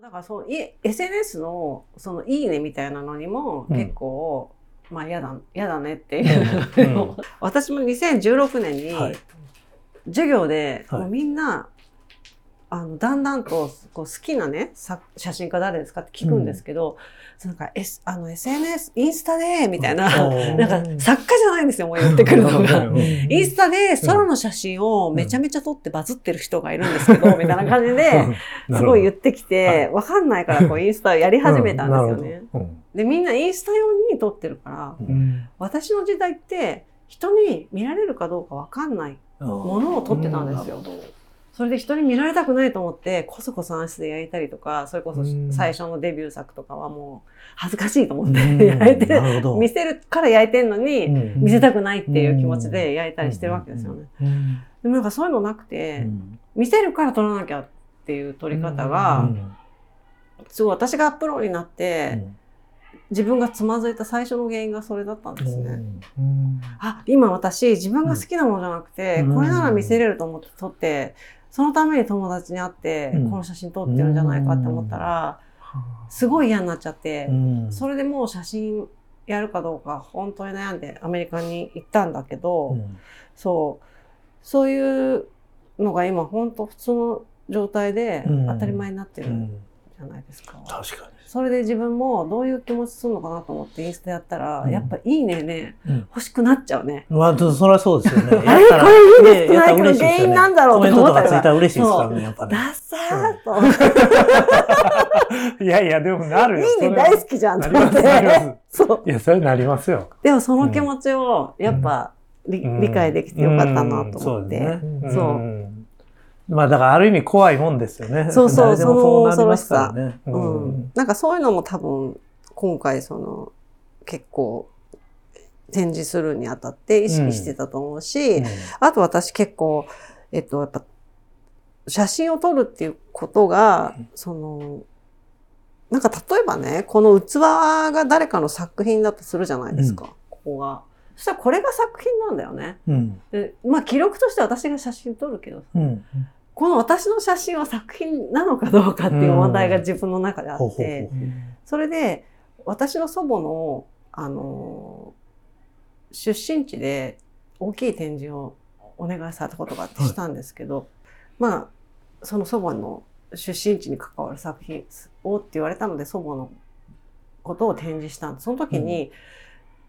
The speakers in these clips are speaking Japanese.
だからそうい SNS のそのいいねみたいなのにも結構、まあ嫌だ嫌だねっていう、うん。う ん私も2016年にはい。授業で、はい。もうみんなあのだんだんとこう好きなねさ写真家誰ですかって聞くんですけど、そのなんか、S、あの SNS インスタでみたいな、うん。なんか作家じゃないんですよもう言ってくるのが。うん。インスタでソロの写真をめちゃめちゃ撮ってバズってる人がいるんですけど、みたいな感じで、すごい言ってきて、わかんないからこうインスタやり始めたんですよね。うん。で、みんなインスタ用に撮ってるから、うん。私の時代って人に見られるかどうかわかんないものを撮ってたんですよ。それで人に見られたくないと思って、こそこそ暗室で焼いたりとか、それこそうん。最初のデビュー作とかはもう恥ずかしいと思ってうん。焼いて見せるから焼いてんのに、うん見せたくないっていう気持ちで焼いたりしてるわけですよね。うんでもなんかそういうのなくて、うん見せるから撮らなきゃっていう撮り方が、すごい私がプロになって、自分がつまずいた最初の原因がそれだったんですね。うん。あ、今私自分が好きなものじゃなくて、うん。これなら見せれると思って撮って、そのために友達に会って、うん。この写真撮ってるんじゃないかって思ったら、すごい嫌になっちゃって、うん。それでもう写真やるかどうか本当に悩んでアメリカに行ったんだけど、うん。そう、そういうのが今本当普通の状態でうん。当たり前になってるじゃないですか。確かにそれで自分もどういう気持ちするのかなと思ってインスタやったら、うんやっぱいいねね、うん欲しくなっちゃうね。まあ、そりゃそうですよね。あれこれいいねったら嬉しいですよね原因なんだろうコメントとかツイッタとー嬉しいですからね、やっぱね。ダッサーと思って、いやいや、でもなるよ。いいね大好きじゃんと思って。す。そう。いや、それなりますよ。でもその気持ちをやっぱ理,、解できてよかったなと思って。うんそうまあ、だからある意味怖いもんですよね。そうそうそうなりますからね。ううんん、なんかそういうのも多分今回その結構展示するにあたって意識してたと思うし、あと私結構、えっと、やっぱ写真を撮るっていうことが、その、なんか例えばね、この器が誰かの作品だとするじゃないですか、ここが。そしたらこれが作品なんだよね。うん。でまあ記録として私が写真撮るけど、うん。この私の写真は作品なのかどうかっていう問題が自分の中であって、それで私の祖母の、あの出身地で大きい展示をお願いされたことがあってはいしたんですけど、まあその祖母の出身地に関わる作品をって言われたので祖母のことを展示したんです。その時に、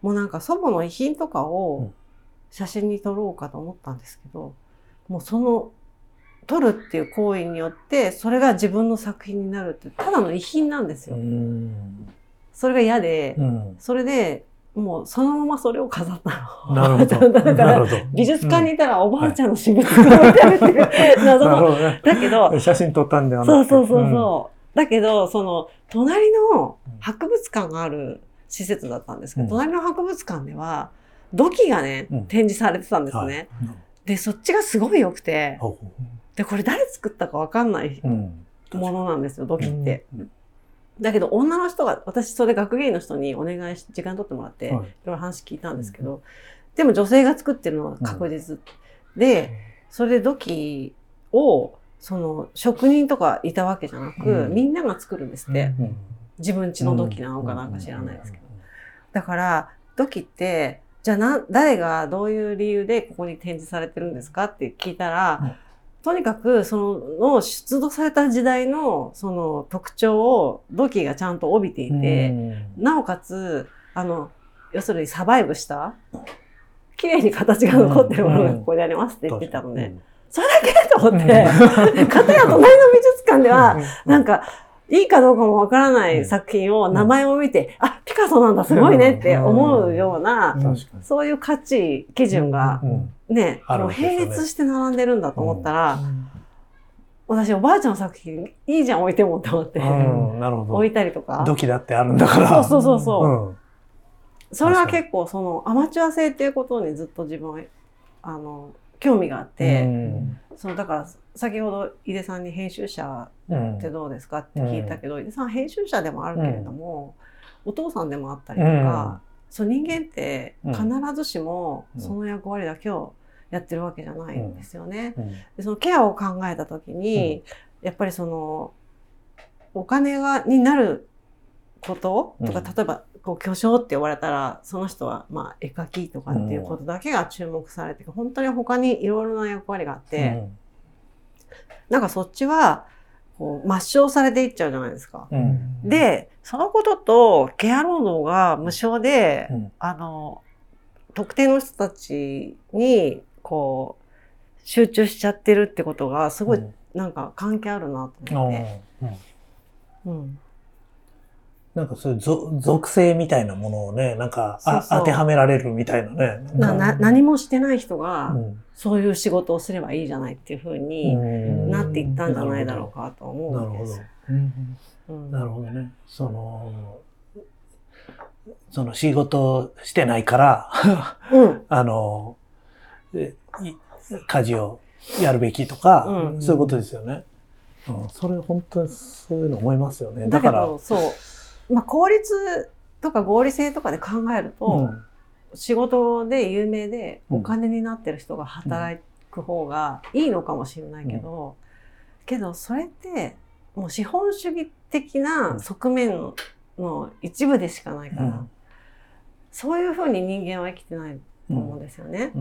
もうなんか祖母の遺品とかうをん。写真に撮ろうかと思ったんですけどもうその撮るっていう行為によってそれが自分の作品になるってただの遺品なんですよ。うん。それが嫌で、うん。それでもうそのままそれを飾ったの。なるほど。だから。美術館にうんいたらおばあちゃんの私物が置いてあるっていう謎の。ね。だけど、写真撮ったんではなそうそうそうそう。だけど、その、隣の博物館がある施設だったんですけど、うん隣の博物館では、土器がね、うん展示されてたんですね。はいで、そっちがすごい良くて、で、これ誰作ったかわかんない。ものなんですよ、土器って。うんだけど、女の人が、私、それ学芸員の人にお願いし、時間取ってもらって、いはい。ろいろ話聞いたんですけど、でも女性が作ってるのは確実で、それで土器を、その、職人とかいたわけじゃなく、うん。みんなが作るんですって。うん自分家の土器なのかなんか知らないですけど。だから、土器って、じゃあな、誰がどういう理由でここに展示されてるんですかって聞いたら、うんとにかく、その、の出土された時代の、その特徴を土器がちゃんと帯びていて、なおかつ、あの、要するにサバイブした、綺麗に形が残ってるものがここにありますって言ってたので、それだけと思って、かたや隣の美術館では、なんか、いいかどうかもわからない作品を名前を見て、あ、ピカソなんだ、すごいねって思うような、そういう価値基準がうんね、あるもうわけですよね。並列して並んでるんだと思ったら、私おばあちゃんの作品いいじゃん置いてもって思って、うんなるほ置いど。たりとか。土器だってあるんだから。そうそうそうそう。うん。それは結構そのアマチュア性っていうことにずっと自分はあの興味があって、うん。そのだから先ほど井出さんに編集者うんってどうですかって聞いたけど、井出さんは編集者でもあるけれども、お父さんでもあったりとか、そう人間って必ずしもその役割だけをやってるわけじゃないんですよね。うん。でそのケアを考えた時に、やっぱりそのお金が、になることとか、うん例えば、こう、巨匠って呼ばれたら、その人は、まあ、絵描きとかっていうことだけが注目されて、本当に他にいろいろな役割があって、なんかそっちは、こう、抹消されていっちゃうじゃないですか。うん。うん、で、そのことと、ケア労働が無償で、うん。あの、特定の人たちに、こう、集中しちゃってるってことが、すごい、なんか関係あるなとうん思って。うんうん。なんかそういうぞ属性みたいなものをね、なんかあ当てはめられるみたいなね。な、な、何もしてない人が、うんそういう仕事をすればいいじゃないっていうふうにうんなっていったんじゃないだろうかと思なるほどうんです。。うんなるほどね。その、その仕事してないから、うん。あの、家事をやるべきとか、うん。そういうことですよね。うん、それ本当にそういうの思いますよね。だから、そう。まあ、効率とか合理性とかで考えると、うん。仕事で有名でうん。お金になってる人が働く方がいいのかもしれないけど、けどそれってもう資本主義的な側面の一部でしかないから、うん。そういうふうに人間は生きてないと思うんですよね。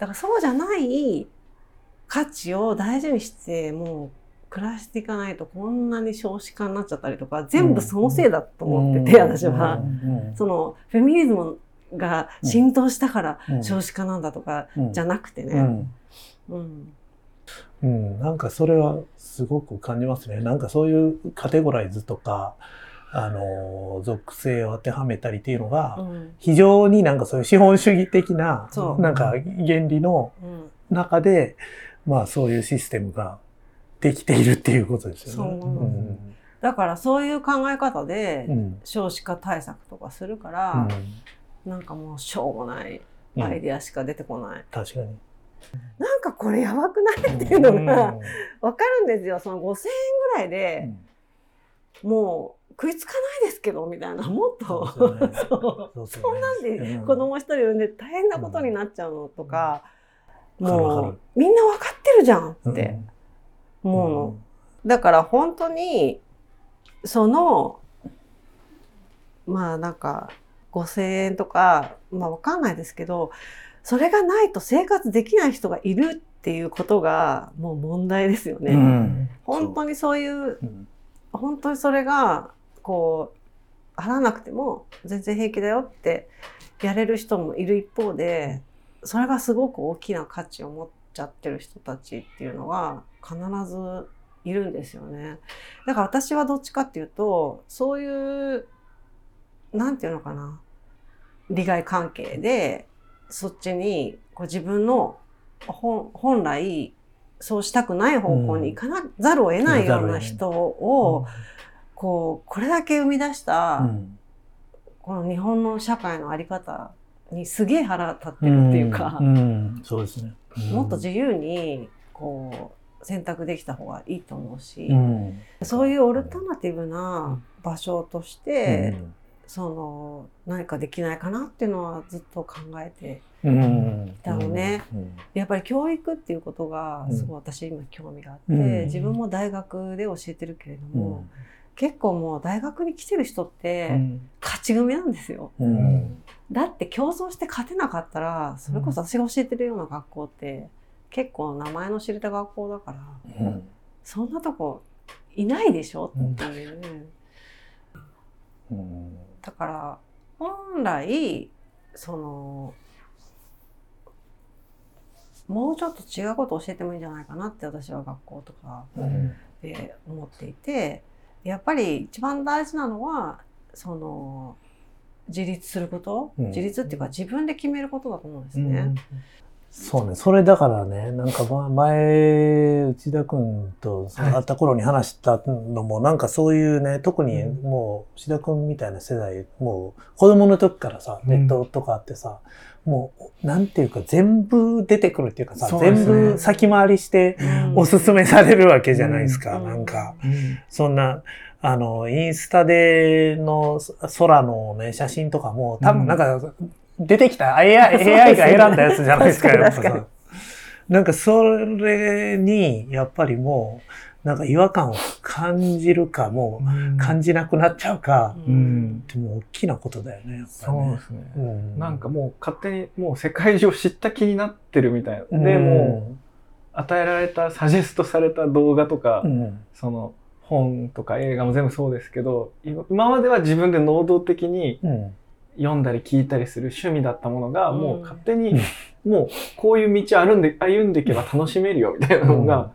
うんだからそうじゃない価値を大事にしてもう暮らしていかないとこんなに少子化になっちゃったりとか全部そのせいだと思ってて、私は。うん。そのフェミニズムが浸透したからうん。少子化なんだとかうん。じゃなくてね。うん、なんかそれはすごく感じますね。なんかそういうカテゴライズとか、あの、属性を当てはめたりっていうのが、うん。非常になんかそういう資本主義的ななんか原理のうん。中で、まあそういうシステムができているっていうことですよね。だからそういう考え方でうんうん少子化対策とかするから、なんかもうしょうもないうんアイデアしか出てこない。確かに。なんかこれやばくない？っていうのがわかるんですよ。その5000円ぐらいで、もう食いつかないですけど、みたいな。もっと、そ そうそんなんでうん。子供一人産んで大変なことになっちゃうのとか、うん。もうみんなわかってるじゃんってうん。思うの。だから本当に、その、まあなんか5000円とか、まあわかんないですけど、それがないと生活できない人がいるっていうことがもう問題ですよね。うん。本当にそういう。うん本当にそれがこう払わなくても全然平気だよってやれる人もいる一方でそれがすごく大きな価値を持っちゃってる人たちっていうのは必ずいるんですよね。だから私はどっちかっていうとそういうなんていうのかな利害関係でそっちにこう自分の本来そうしたくない方向に行かなざるを得ないような人を、こうこれだけ生み出しうた、んこの日本の社会のあり方にすげえ腹立ってるっていうか、うんうんそうですね。もっと自由にこう選択できた方がいいと思うし、うん。そういうオルタナティブな場所として、うん。その何かできないかなっていうのはずっと考えてうん。だろうね。うん。やっぱり教育っていうことがうん。すごい私今興味があって、うん。自分も大学で教えてるけれどうも、ん。結構もう大学に来てる人ってうん。勝ち組なんですよ。うん。だって競争して勝てなかったらそれこそ私が教えてるような学校って結構名前の知れた学校だからうん。そんなとこいないでしょっていう。うん。だから本来そのもうちょっと違うことを教えてもいいんじゃないかなって私は学校とかうん。で思っていてやっぱり一番大事なのはその自立すること、うん。自立っていうか自分で決めることだと思うんですね。そうね。それだからね、なんかま前、内田くんと会った頃に話したのも、なんかそういうね、特にもう、内田くんみたいな世代、もう子供の時からさ、ネットとかあってさ、もう、なんていうか全部出てくるっていうかさ、ね。部先回りしてうん。おすすめされるわけじゃないですか、うん。なんか。うん。そんな、あの、インスタでの空のね、写真とかも、多分なんか、出てきた AI, AI が選んだやつじゃないですか、やっぱさ。なんかそれに、やっぱりもなんか違和感を感じるか、もう感じなくなっちゃうか、うん。でも大きなことだよね、やっぱり、ね、そうですね、うん。なんかもう勝手にもう世界中を知った気になってるみたいな。で、も与えられた、サジェストされた動画とか、うん、その本とか映画も全部そうですけど、今までは自分で能動的に読んだり聞いたりする趣味だったものが、もう勝手に、もうこういう道歩んで、歩んでいけば楽しめるよみたいなのが、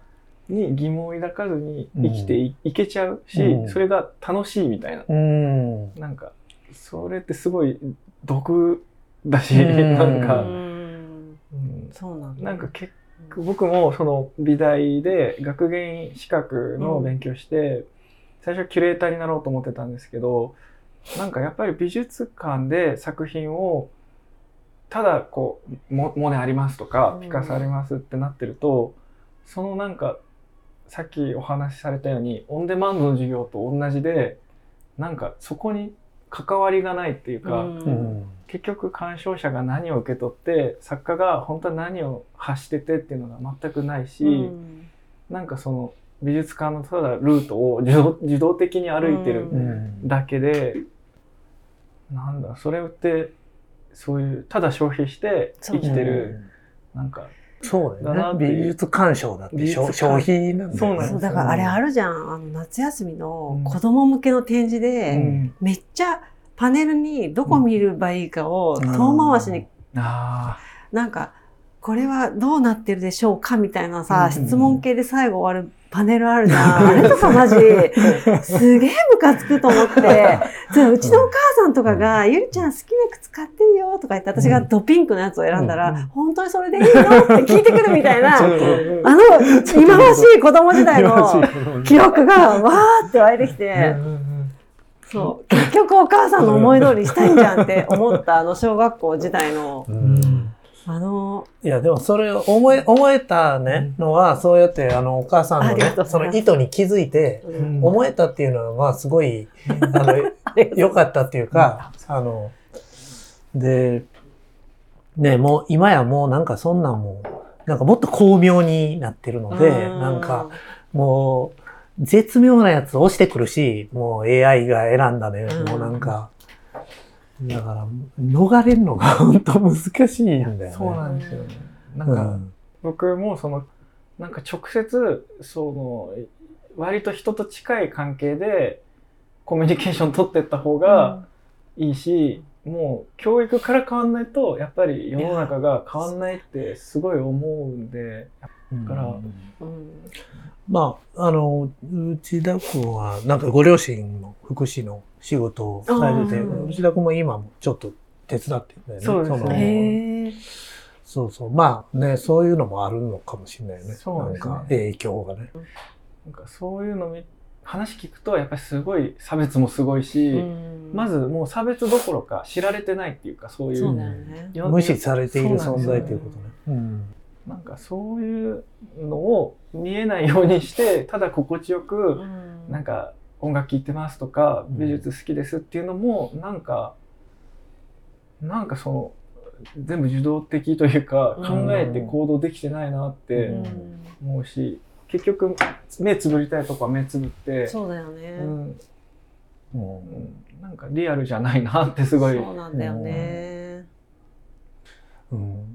に疑問を抱かずに生きてい,、けちゃうし、うん、それが楽しいみたいな、うん、なんかそれってすごい毒だし、うん、なんか、うん、そうなんなんか結構僕もその美大で学芸員資格の勉強して、最初キュレーターになろうと思ってたんですけどなんかやっぱり美術館で作品をただこうモネありますとかピカソありますってなってると、そのなんかさっきお話しされたようにオンデマンドの授業と同じでなんかそこに関わりがないっていうか、うん、結局鑑賞者が何を受け取って作家が本当は何を発しててっていうのが全くないし、うん、なんかその美術館のただルートを自動 自動的に歩いてるだけで、うん、なんだそれってそういうただ消費して生きてる、なんかそうだよね。美術鑑賞だって消費なんだそうなんですだからあれあるじゃん。あの夏休みの子供向けの展示で、うん、めっちゃパネルにどこ見ればいいかを遠回しに、うん、なんか、これはどうなってるでしょうかみたいなさ、質問系で最後終わるパネルあるじゃん。あれとかマジ、すげえムカつくと思って、うちのお母さんとかが、ゆりちゃん好きな靴買っていいよとか言って、私がドピンクのやつを選んだら、本当にそれでいいのって聞いてくるみたいな、あの、忌まわしい子供時代の記憶がわーって湧いてきて、そう、結局お母さんの思い通りしたいんじゃんって思ったあの小学校時代の、あのいや、でもそれを思え、思えたね、のは、そうやって、あの、お母さんのね、その意図に気づいて、思えたっていうのは、すごい、あの、良かったっていうか、あの、で、ね、もう、今やもうなんかそんなんもなんかもっと巧妙になってるので、なんか、もう、絶妙なやつ押してくるし、もう AI が選んだね、もうなんか、だから、逃れるのが 本当難しいんだよね。そうなんですよね。なんか、うん、僕もその、なんか直接、その、割と人と近い関係でコミュニケーション取っていった方がいいし、うん、もう教育から変わんないと、やっぱり世の中が変わんないってすごい思うんで、だから、うん、まあ、あの、内田君は、なんかご両親の福祉の仕事をされてて、内田君も今もちょっと手伝ってるんだよね。そうですね。そうそう。まあね、そういうのもあるのかもしれないよね。そうですね。なんか影響がね。なんかそういうのみ、話聞くと、やっぱりすごい、差別もすごいし、まずもう差別どころか知られてないっていうか、そういうね、無視されている存在ということね。うん、なんかそういうのを見えないようにして、ただ心地よく、なんか音楽聴いてますとか美術好きですっていうのもなんかなんかその全部受動的というか考えて行動できてないなって思うし結局目つぶりたいとこは目つぶってそうだよね、うん。うん、なんかリアルじゃないなってすごいそうなんだよね、うん、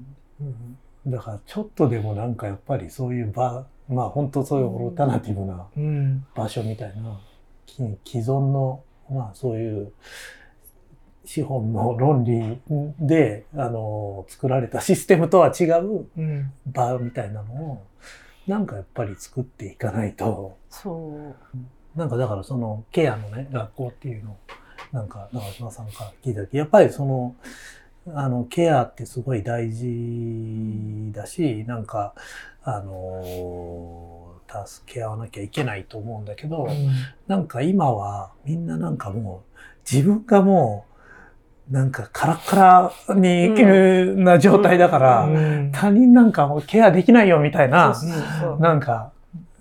だからちょっとでもなんかやっぱりそういう場まあ本当そういうオルタナティブな場所みたいな、既存の、まあそういう資本の論理で、あの、作られたシステムとは違う場みたいなのを、なんかやっぱり作っていかないと。そう。なんかだからそのケアのね、学校っていうのを、なんか長島さんから聞いた時、やっぱりその、あの、ケアってすごい大事だし、なんか、あの助け合わなきゃいけないと思うんだけど、うん、なんか今はみんななんかもう自分がもうなんかカラッカラに、うん、な状態だから、うん、他人なんかもうケアできないよみたいな、なんか、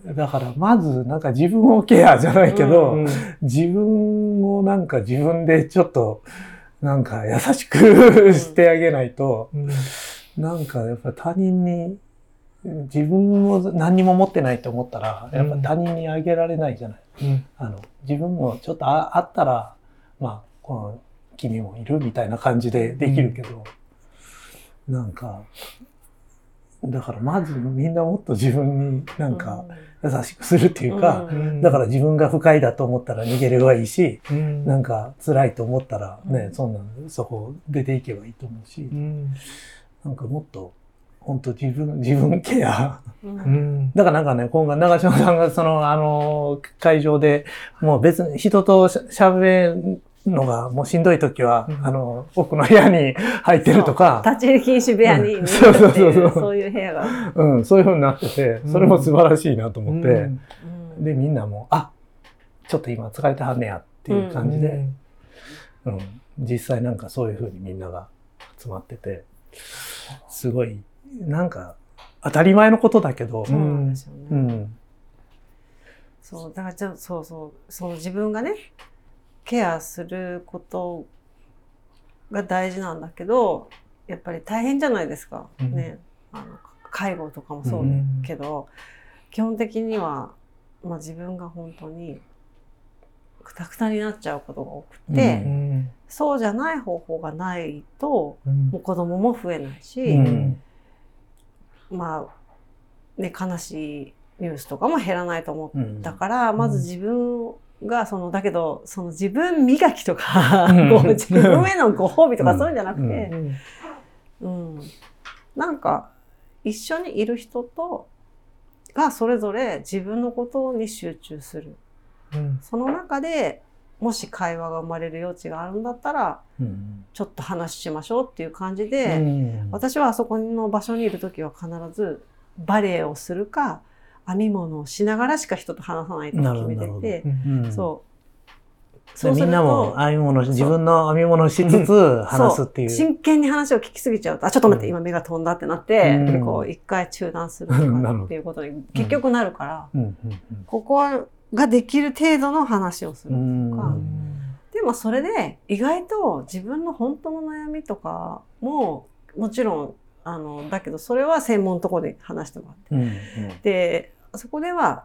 だからまずなんか自分をケアじゃないけど、自分をなんか自分でちょっとなんか優しくしてあげないと、なんかやっぱ他人に自分も何にも持ってないと思ったら、やっぱ他人にあげられないじゃない。うん、あの自分もちょっとああったら、まあ、この君もいるみたいな感じでできるけど、うん、なんか、だからまずみんなもっと自分になんか優しくするっていうか、うん、だから自分が不快だと思ったら逃げればいいし、うん、なんか辛いと思ったらね、そんなそこ出ていけばいいと思うし、うん、なんかもっと本当自分、自分ケア。うん、だからなんかね、今回長島さんがその、あの、会場で、もう別に人と喋るのがもうしんどい時は、うん、あの、奥の部屋に入ってるとか。立ち入り禁止部屋に、うん、そうそうそうそう。そういう部屋が。うん、そういうふうになってて、それも素晴らしいなと思って、で、みんなも、あ、ちょっと今疲れてはんねやっていう感じで、うん、実際なんかそういうふうにみんなが集まってて、すごいなんか当たり前のことだけど。そうなんですよね。うん、そうだからじゃそうそう。その自分がねケアすることが大事なんだけどやっぱり大変じゃないですか、うん、ね。あの介護とかもそうだけど、うん、基本的には、まあ、自分が本当にくたくたになっちゃうことが多くて、うん、そうじゃない方法がないと、もう子供も増えないし、まあ、ね、悲しいニュースとかも減らないと思ったから、うん、まず自分が、その、だけど、その自分磨きとか、う 自分へのご褒美とかそういうんじゃなくて、うん、うん、なんか、一緒にいる人と、がそれぞれ自分のことに集中する。うん、その中で、もし会話が生まれる余地があるんだったら、うん、ちょっと話しましょうっていう感じで、うん、私はあそこの場所にいる時は必ずバレエをするか編み物をしながらしか人と話さないと決めてて、そう。そうみんなも編み物自分の編み物しつつ話すっていう。真剣に話を聞きすぎちゃうと、あ、ちょっと待って、今目が飛んだってなって、こう、一回中断するとかっていうことに結局なるから、ここはができる程度の話をするとか。でもそれで意外と自分の本当の悩みとかももちろんあのだけどそれは専門のところで話してもらって、うんうん、でそこでは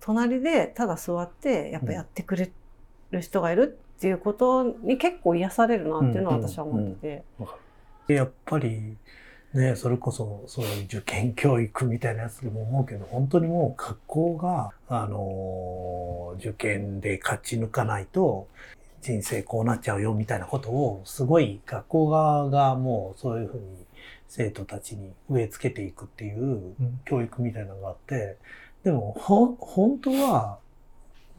隣でただ座ってやっぱやってくれる人がいるっていうことに結構癒されるなっていうのは私は思ってて。うんうんうん、やっぱりね、それこそ、そういう受験教育みたいなやつでも思うけど、本当にもう学校が、あの、受験で勝ち抜かないと、人生こうなっちゃうよみたいなことを、すごい学校側がもうそういうふうに生徒たちに植え付けていくっていう教育みたいなのがあって、でも、ほ、本当は、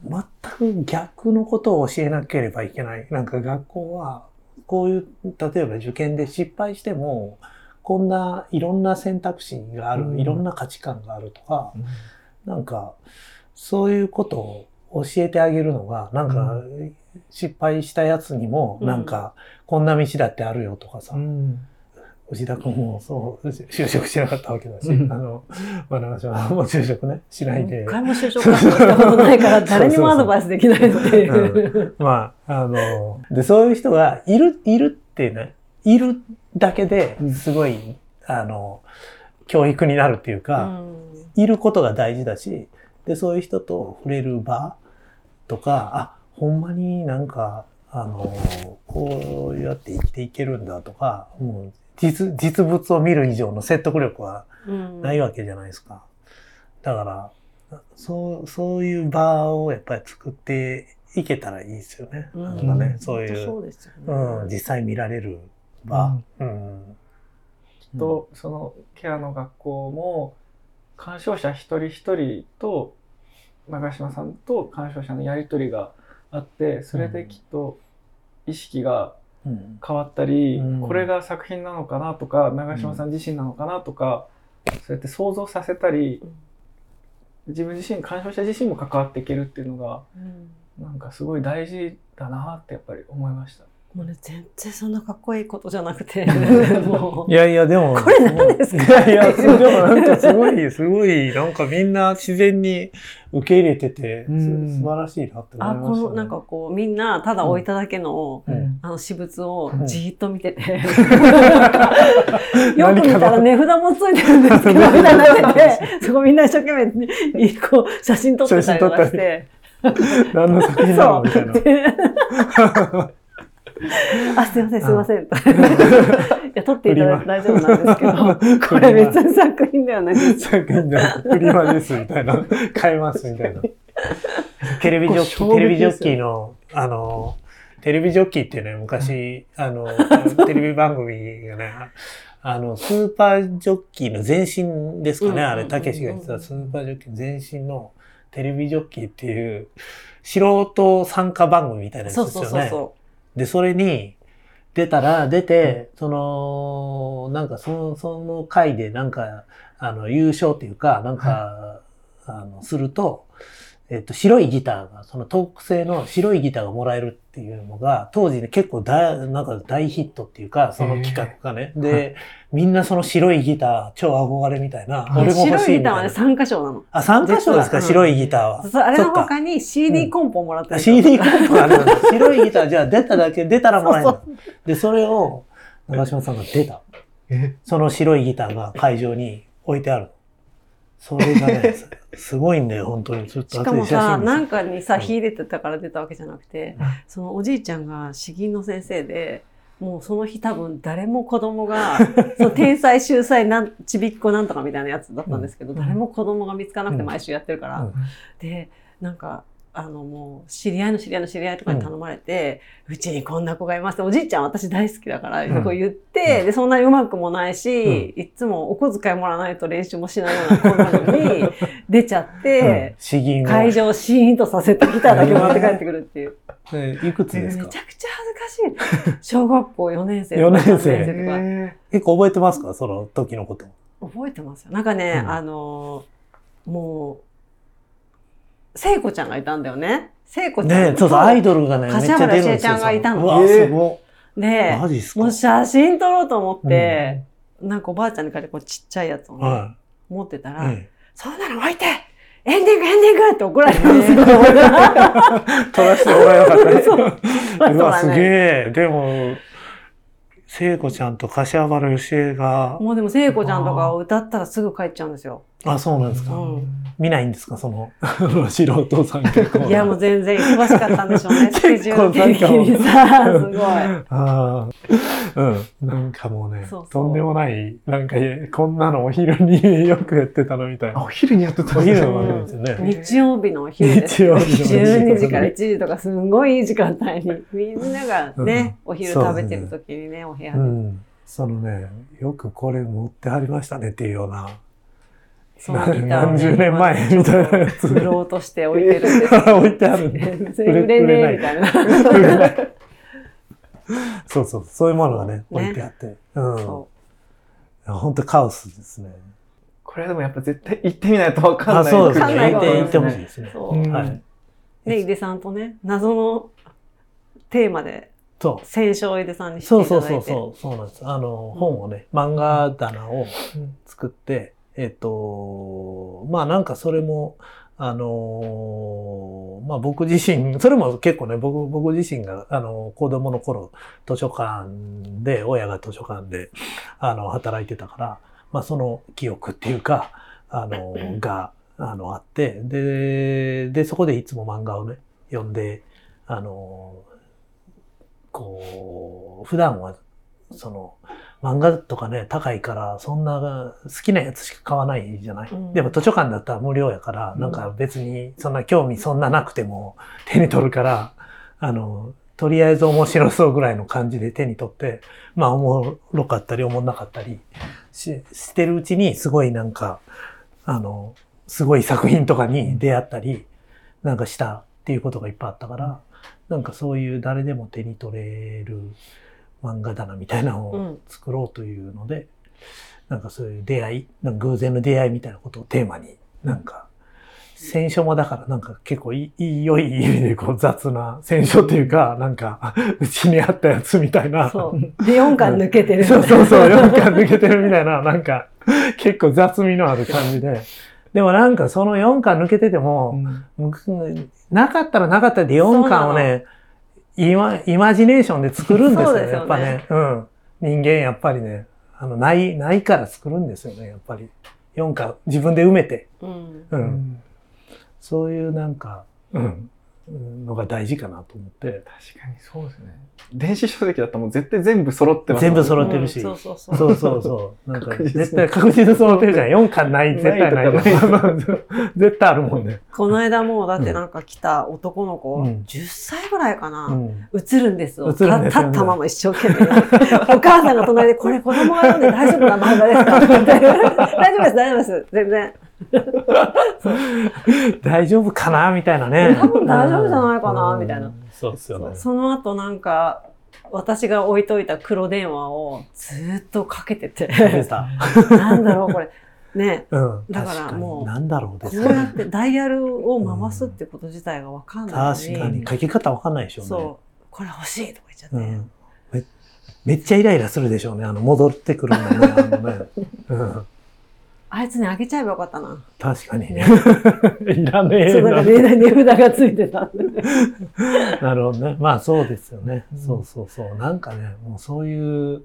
全く逆のことを教えなければいけない。なんか学校は、こういう、例えば受験で失敗しても、こんないろんな選択肢がある、うん、いろんな価値観があるとか、うん、なんか、そういうことを教えてあげるのが、なんか、失敗したやつにも、なんか、こんな道だってあるよとかさ、牛田君もそう、就職しなかったわけだし、うん、あの、まあ、長島も就職ね、しないで。一回も就職したことないから、誰にもアドバイスできないっていう。まあ、あの、で、そういう人がいる、いるってね、いるだけですごい、うん、あの、教育になるっていうか、うん、いることが大事だし、で、そういう人と触れる場とか、あ、ほんまになんか、あの、こうやって生きていけるんだとか、もう実、実物を見る以上の説得力はないわけじゃないですか。だから、そう、そういう場をやっぱり作っていけたらいいですよね。うん、なんかね、そういう、うね、うん、実際見られる場。うん。きっと、そのケアの学校も、鑑賞者一人一人と、長嶋さんと鑑賞者のやりとりがあって、それできっと意識が変わったり、うん、これが作品なのかなとか、長嶋さん自身なのかなとか、そうやって想像させたり、自分自身、鑑賞者自身も関わっていけるっていうのが、うん、なんかすごい大事だなってやっぱり思いました。もうね、全然そんなかっこいいことじゃなくて、もう。いやいや、でも。これ何ですか？いやいや、でもなんかすごい、すごい、なんかみんな自然に受け入れてて、す素晴らしいなって思いました、ね、あ、この、なんかこう、みんなただ置いただけの、うん、あの、私物をじーっと見てて、よく見たら値札もついてるんですけど、みたいなってて、そこみんな一生懸命に、こう、写真撮ってたりとかして。何の作品なの？みたいな。あ、すいません、すいません。いや、撮っていただいて大丈夫なんですけど、これ別に作品ではないです。作品ではフリマです、みたいな。買えます、みたいな。テレビジョッキー、テレビジョッキーの、あの、テレビジョッキーっていうね、昔、あの、テレビ番組がね、あの、スーパージョッキーの前身ですかね、あれ、たけしが言ってたスーパージョッキーの前身のテレビジョッキーっていう、素人参加番組みたいなやつですよね。そうそうそうで、それに出たら、出て、その、なんかその、その回でなんか、あの、優勝っていうか、なんか、あの、すると、えっと、白いギターが、そのトーク製の白いギターがもらえるっていうのが、当時ね、結構大、なんか大ヒットっていうか、その企画がね。で、みんなその白いギター、超憧れみたいな。俺も欲しい白いギターはね、3箇所なの？あ、3箇所ですか、白いギターは。あれの他に CD コンポもらってる。CD コンポあるんだ。白いギター、じゃあ出ただけ、出たらもらえるで、それを、長島さんが出た。その白いギターが会場に置いてある。それがね、すごいんだよ、本当に。ちょっとしかもさ、なんかにさ、火入れてたから出たわけじゃなくて、うん、そのおじいちゃんが詩吟の先生で、もうその日多分誰も子供が、その天才秀才なんちびっこなんとかみたいなやつだったんですけど、うん、誰も子供が見つからなくて毎週やってるから。うん、で、なんか、あのもう知り合いの知り合いの知り合いとかに頼まれて、うち、にこんな子がいます。おじいちゃん私大好きだから、こう言って、で、そんなにうまくもないし、いつもお小遣いもらわないと練習もしないような子なのに、出ちゃって、会場をシーンとさせてギターだけもらって帰ってくるっていう。いくつですか？めちゃくちゃ恥ずかしい。小学校4年生とか4年生。結構覚えてますか？その時のこと。覚えてますよ。なんかね、あの、もう、聖子ちゃんがいたんだよね。聖子ちゃん。ねそうそう、アイドルがね、めっちゃ出るんですよ。ちゃんがいたの。うわ、すごで、もう写真撮ろうと思って、うん、なんかおばあちゃんに借りてこうちっちゃいやつをね、はい、持ってたら、うん、そんなの置いてエンディングエンディングって怒られたんですよ。撮らせてもらえなかったね。そう。うわ、すげえ。でも、聖子ちゃんと柏原芳恵が。もうでも聖子ちゃんとかを歌ったらすぐ帰っちゃうんですよ。あ、そうなんですか。うん、見ないんですかその、素人さん結構。いや、もう全然忙しかったんでしょうね。スケジュール的にさ、すごい。ああ。うん。なんかもうねそうそう、とんでもない、なんか、こんなのお昼によくやってたのみたいな。お昼にやってたお昼のわけですよね。日曜日のお昼で。日曜日の12時から1時とか、すごいいい時間帯に、みんながね、お昼食べてる時にね、お部屋で。そのね、よくこれ持ってはりましたねっていうような。そのギター何十年前？みたいなやつ。売ろうとして置いてるんです。置いてあるんで。売れねえみたいな。そうそう、そういうものがね、置いてあって。うん。本当カオスですね。これでもやっぱ絶対行ってみないとわかんない。あ、そうですね。行って行ってほしいですね。はい。で、井出さんとね、謎のテーマでそう。戦勝井出さんにしていただいてそうそうそう、そうなんです。あの、本をね、漫画棚を作って、えっと、まあなんかそれも、あのまあ僕自身、それも結構ね、僕、僕自身が、あの、子供の頃、図書館で、親が図書館で、あの、働いてたから、まあその記憶っていうか、あの、が、あの、あって、で、で、そこでいつも漫画をね、読んで、あの、こう、普段は、その、漫画とかね、高いから、そんな好きなやつしか買わないじゃない、うん、でも図書館だったら無料やから、なんか別にそんな興味そんななくても手に取るから、あの、とりあえず面白そうぐらいの感じで手に取って、まあおもろかったりおもんなかったりししてるうちにすごいなんか、あの、すごい作品とかに出会ったりなんかしたっていうことがいっぱいあったから、なんかそういう誰でも手に取れる漫画棚みたいなのを作ろうというので、うん、なんかそういう出会い、なんか偶然の出会いみたいなことをテーマになんか選書もだからなんか結構いい、良い意味でこう雑な選書っていうか、なんか、うちにあったやつみたいな。そう。で、4巻抜けてる。そうそうそう、4巻抜けてるみたいな、なんか、結構雑味のある感じで。でもなんかその4巻抜けてても、うんなかったらなかったで4巻をね、イマイマジネーションで作るんですよね、よねやっぱね。うん。人間やっぱりね、あの、ない、ないから作るんですよね、やっぱり。4巻自分で埋めて。うん。うん、そういうなんか、うん。のが大事かなと思って。確かにそうですね。電子書籍だったらもう絶対全部揃ってます、全部揃ってるし。そうそうそう。そうそうそう。なんか絶対確実揃ってるじゃん。4巻ない、絶対ない。絶対あるもんね。この間もだってなんか来た男の子、うん、10歳ぐらいかな、うん、映るんですよ。映るんですよ、立ったまま一生懸命。お母さんが隣で、これ子供が読んで大丈夫な漫画ですか？大丈夫です、大丈夫です。全然。大丈夫かなみたいなね。多分大丈夫じゃないかな、みたいな。そうですよね。その後なんか、私が置いといた黒電話をずっとかけてて。なんだろう、これ。ね、うん、だからもう、なんだろうこうやってダイヤルを回すってこと自体がわかんない確かに。書き方わかんないでしょうね。そう。これ欲しいとか言っちゃって。うんめ。めっちゃイライラするでしょうね。あの、戻ってくるのね。あのね うんあいつにあげちゃえばよかったな。確かにね。いらねえそう、なんか値値札がついてたんで、ね。なるほどね。まあそうですよね。うん、そうそうそう。なんかね、もうそういう、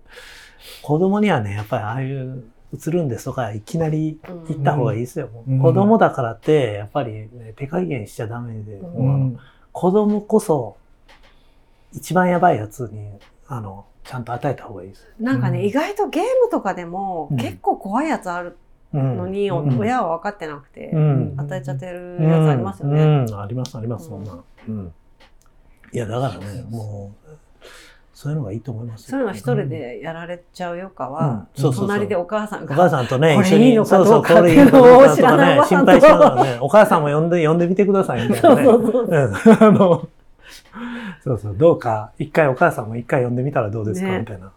子供にはね、やっぱりああいう映るんですとか、いきなり言った方がいいですよ。うん、子供だからって、やっぱり、ね、手加減しちゃダメで、うん、子供こそ、一番やばいやつに、あの、ちゃんと与えた方がいいです。なんかね、意外とゲームとかでも、結構怖いやつあるのに、親は分かってなくて、与えちゃってるやつありますよね。あります、あります、そんな。いや、だからね、もう、そういうのがいいと思いますそういうの一人でやられちゃうよかは、隣でお母さんが。お母さんとね、一緒に。いいのかどうかっていうのを知らない心配しながらね、お母さんも呼んで、呼んでみてくださいみたいなね。そうそう、どうか、一回お母さんも一回呼んでみたらどうですか、みたいな。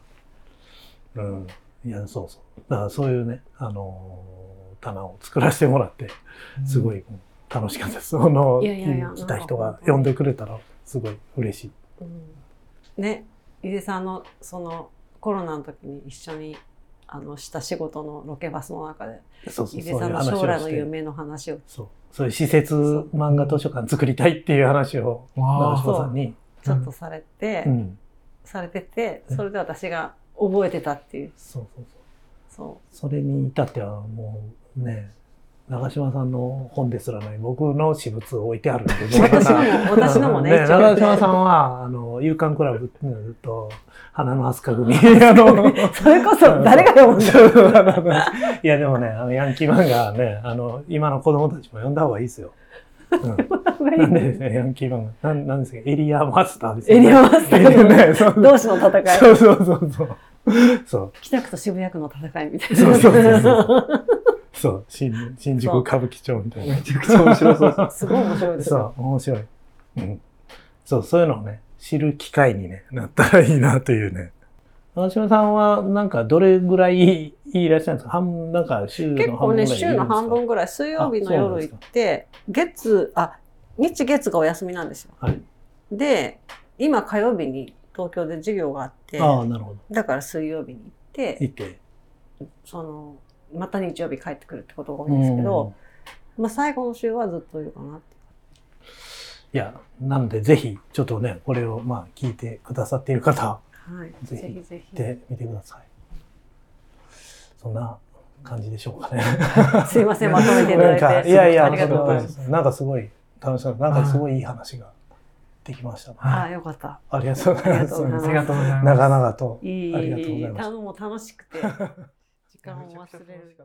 うん。いや、そうそう。だからそういうね、あのー、棚を作らせてもらって、すごい楽しかったです。その、来た人が呼んでくれたら、すごい嬉しい。うん、ね、ゆでさんの、その、コロナの時に一緒に、あの、した仕事のロケバスの中で、そうそうゆでさんの将来の夢の話を。そう。そういう施設漫画図書館作りたいっていう話を、長島さんに。ちょっとされて、うん、されてて、それで私が覚えてたっていう。そうそうそう。そう。それに至ってはもうね、長島さんの本ですらない僕の私物を置いてあるんで、私のも、私のもね。ね長島さんは、あの、勇敢クラブと、花の飛鳥組。あの、それこそ誰が読むんだ？いや、でもね、あの、ヤンキー漫画ね、あの、今の子供たちも読んだ方がいいですよ。うん、なんでですね、ヤンキー漫画。なんなんですか、エリアマスターですね。エリアマスター。ね、同士の戦い。そうそうそうそう。そう。北区と渋谷区の戦いみたいな。そうそうそうそう。そう、新新宿歌舞伎町みたいな。めちゃくちゃ面白そう。すごい面白いですそう、面白い。うん。そう、そういうのをね、知る機会に、ね、なったらいいなというね。長島さんは、なんか、どれぐらいいらっしゃるんですか？半、なんか、週の結構ね、週の半分ぐらい、水曜日の夜行って、月、あ、日月がお休みなんですよ。はい。で、今火曜日に東京で授業があって、ああ、なるほど。だから水曜日に行って、行って、その、また日曜日帰ってくるってことが多いんですけど、まあ最後の週はずっといるかなって。いや、なのでぜひ、ちょっとね、これをまあ聞いてくださっている方、はい、ぜひぜひ。で見てください。そんな感じでしょうかね。すいません、まとめていただいて。いやいや、ありがとうございます。なんかすごい楽しかった。なんかすごいいい話ができました、ね。ああ、よかった。ありがとうございます。ありがとうございます。長々と。いい、ありがとうございます。も楽しくて。時間を忘れる。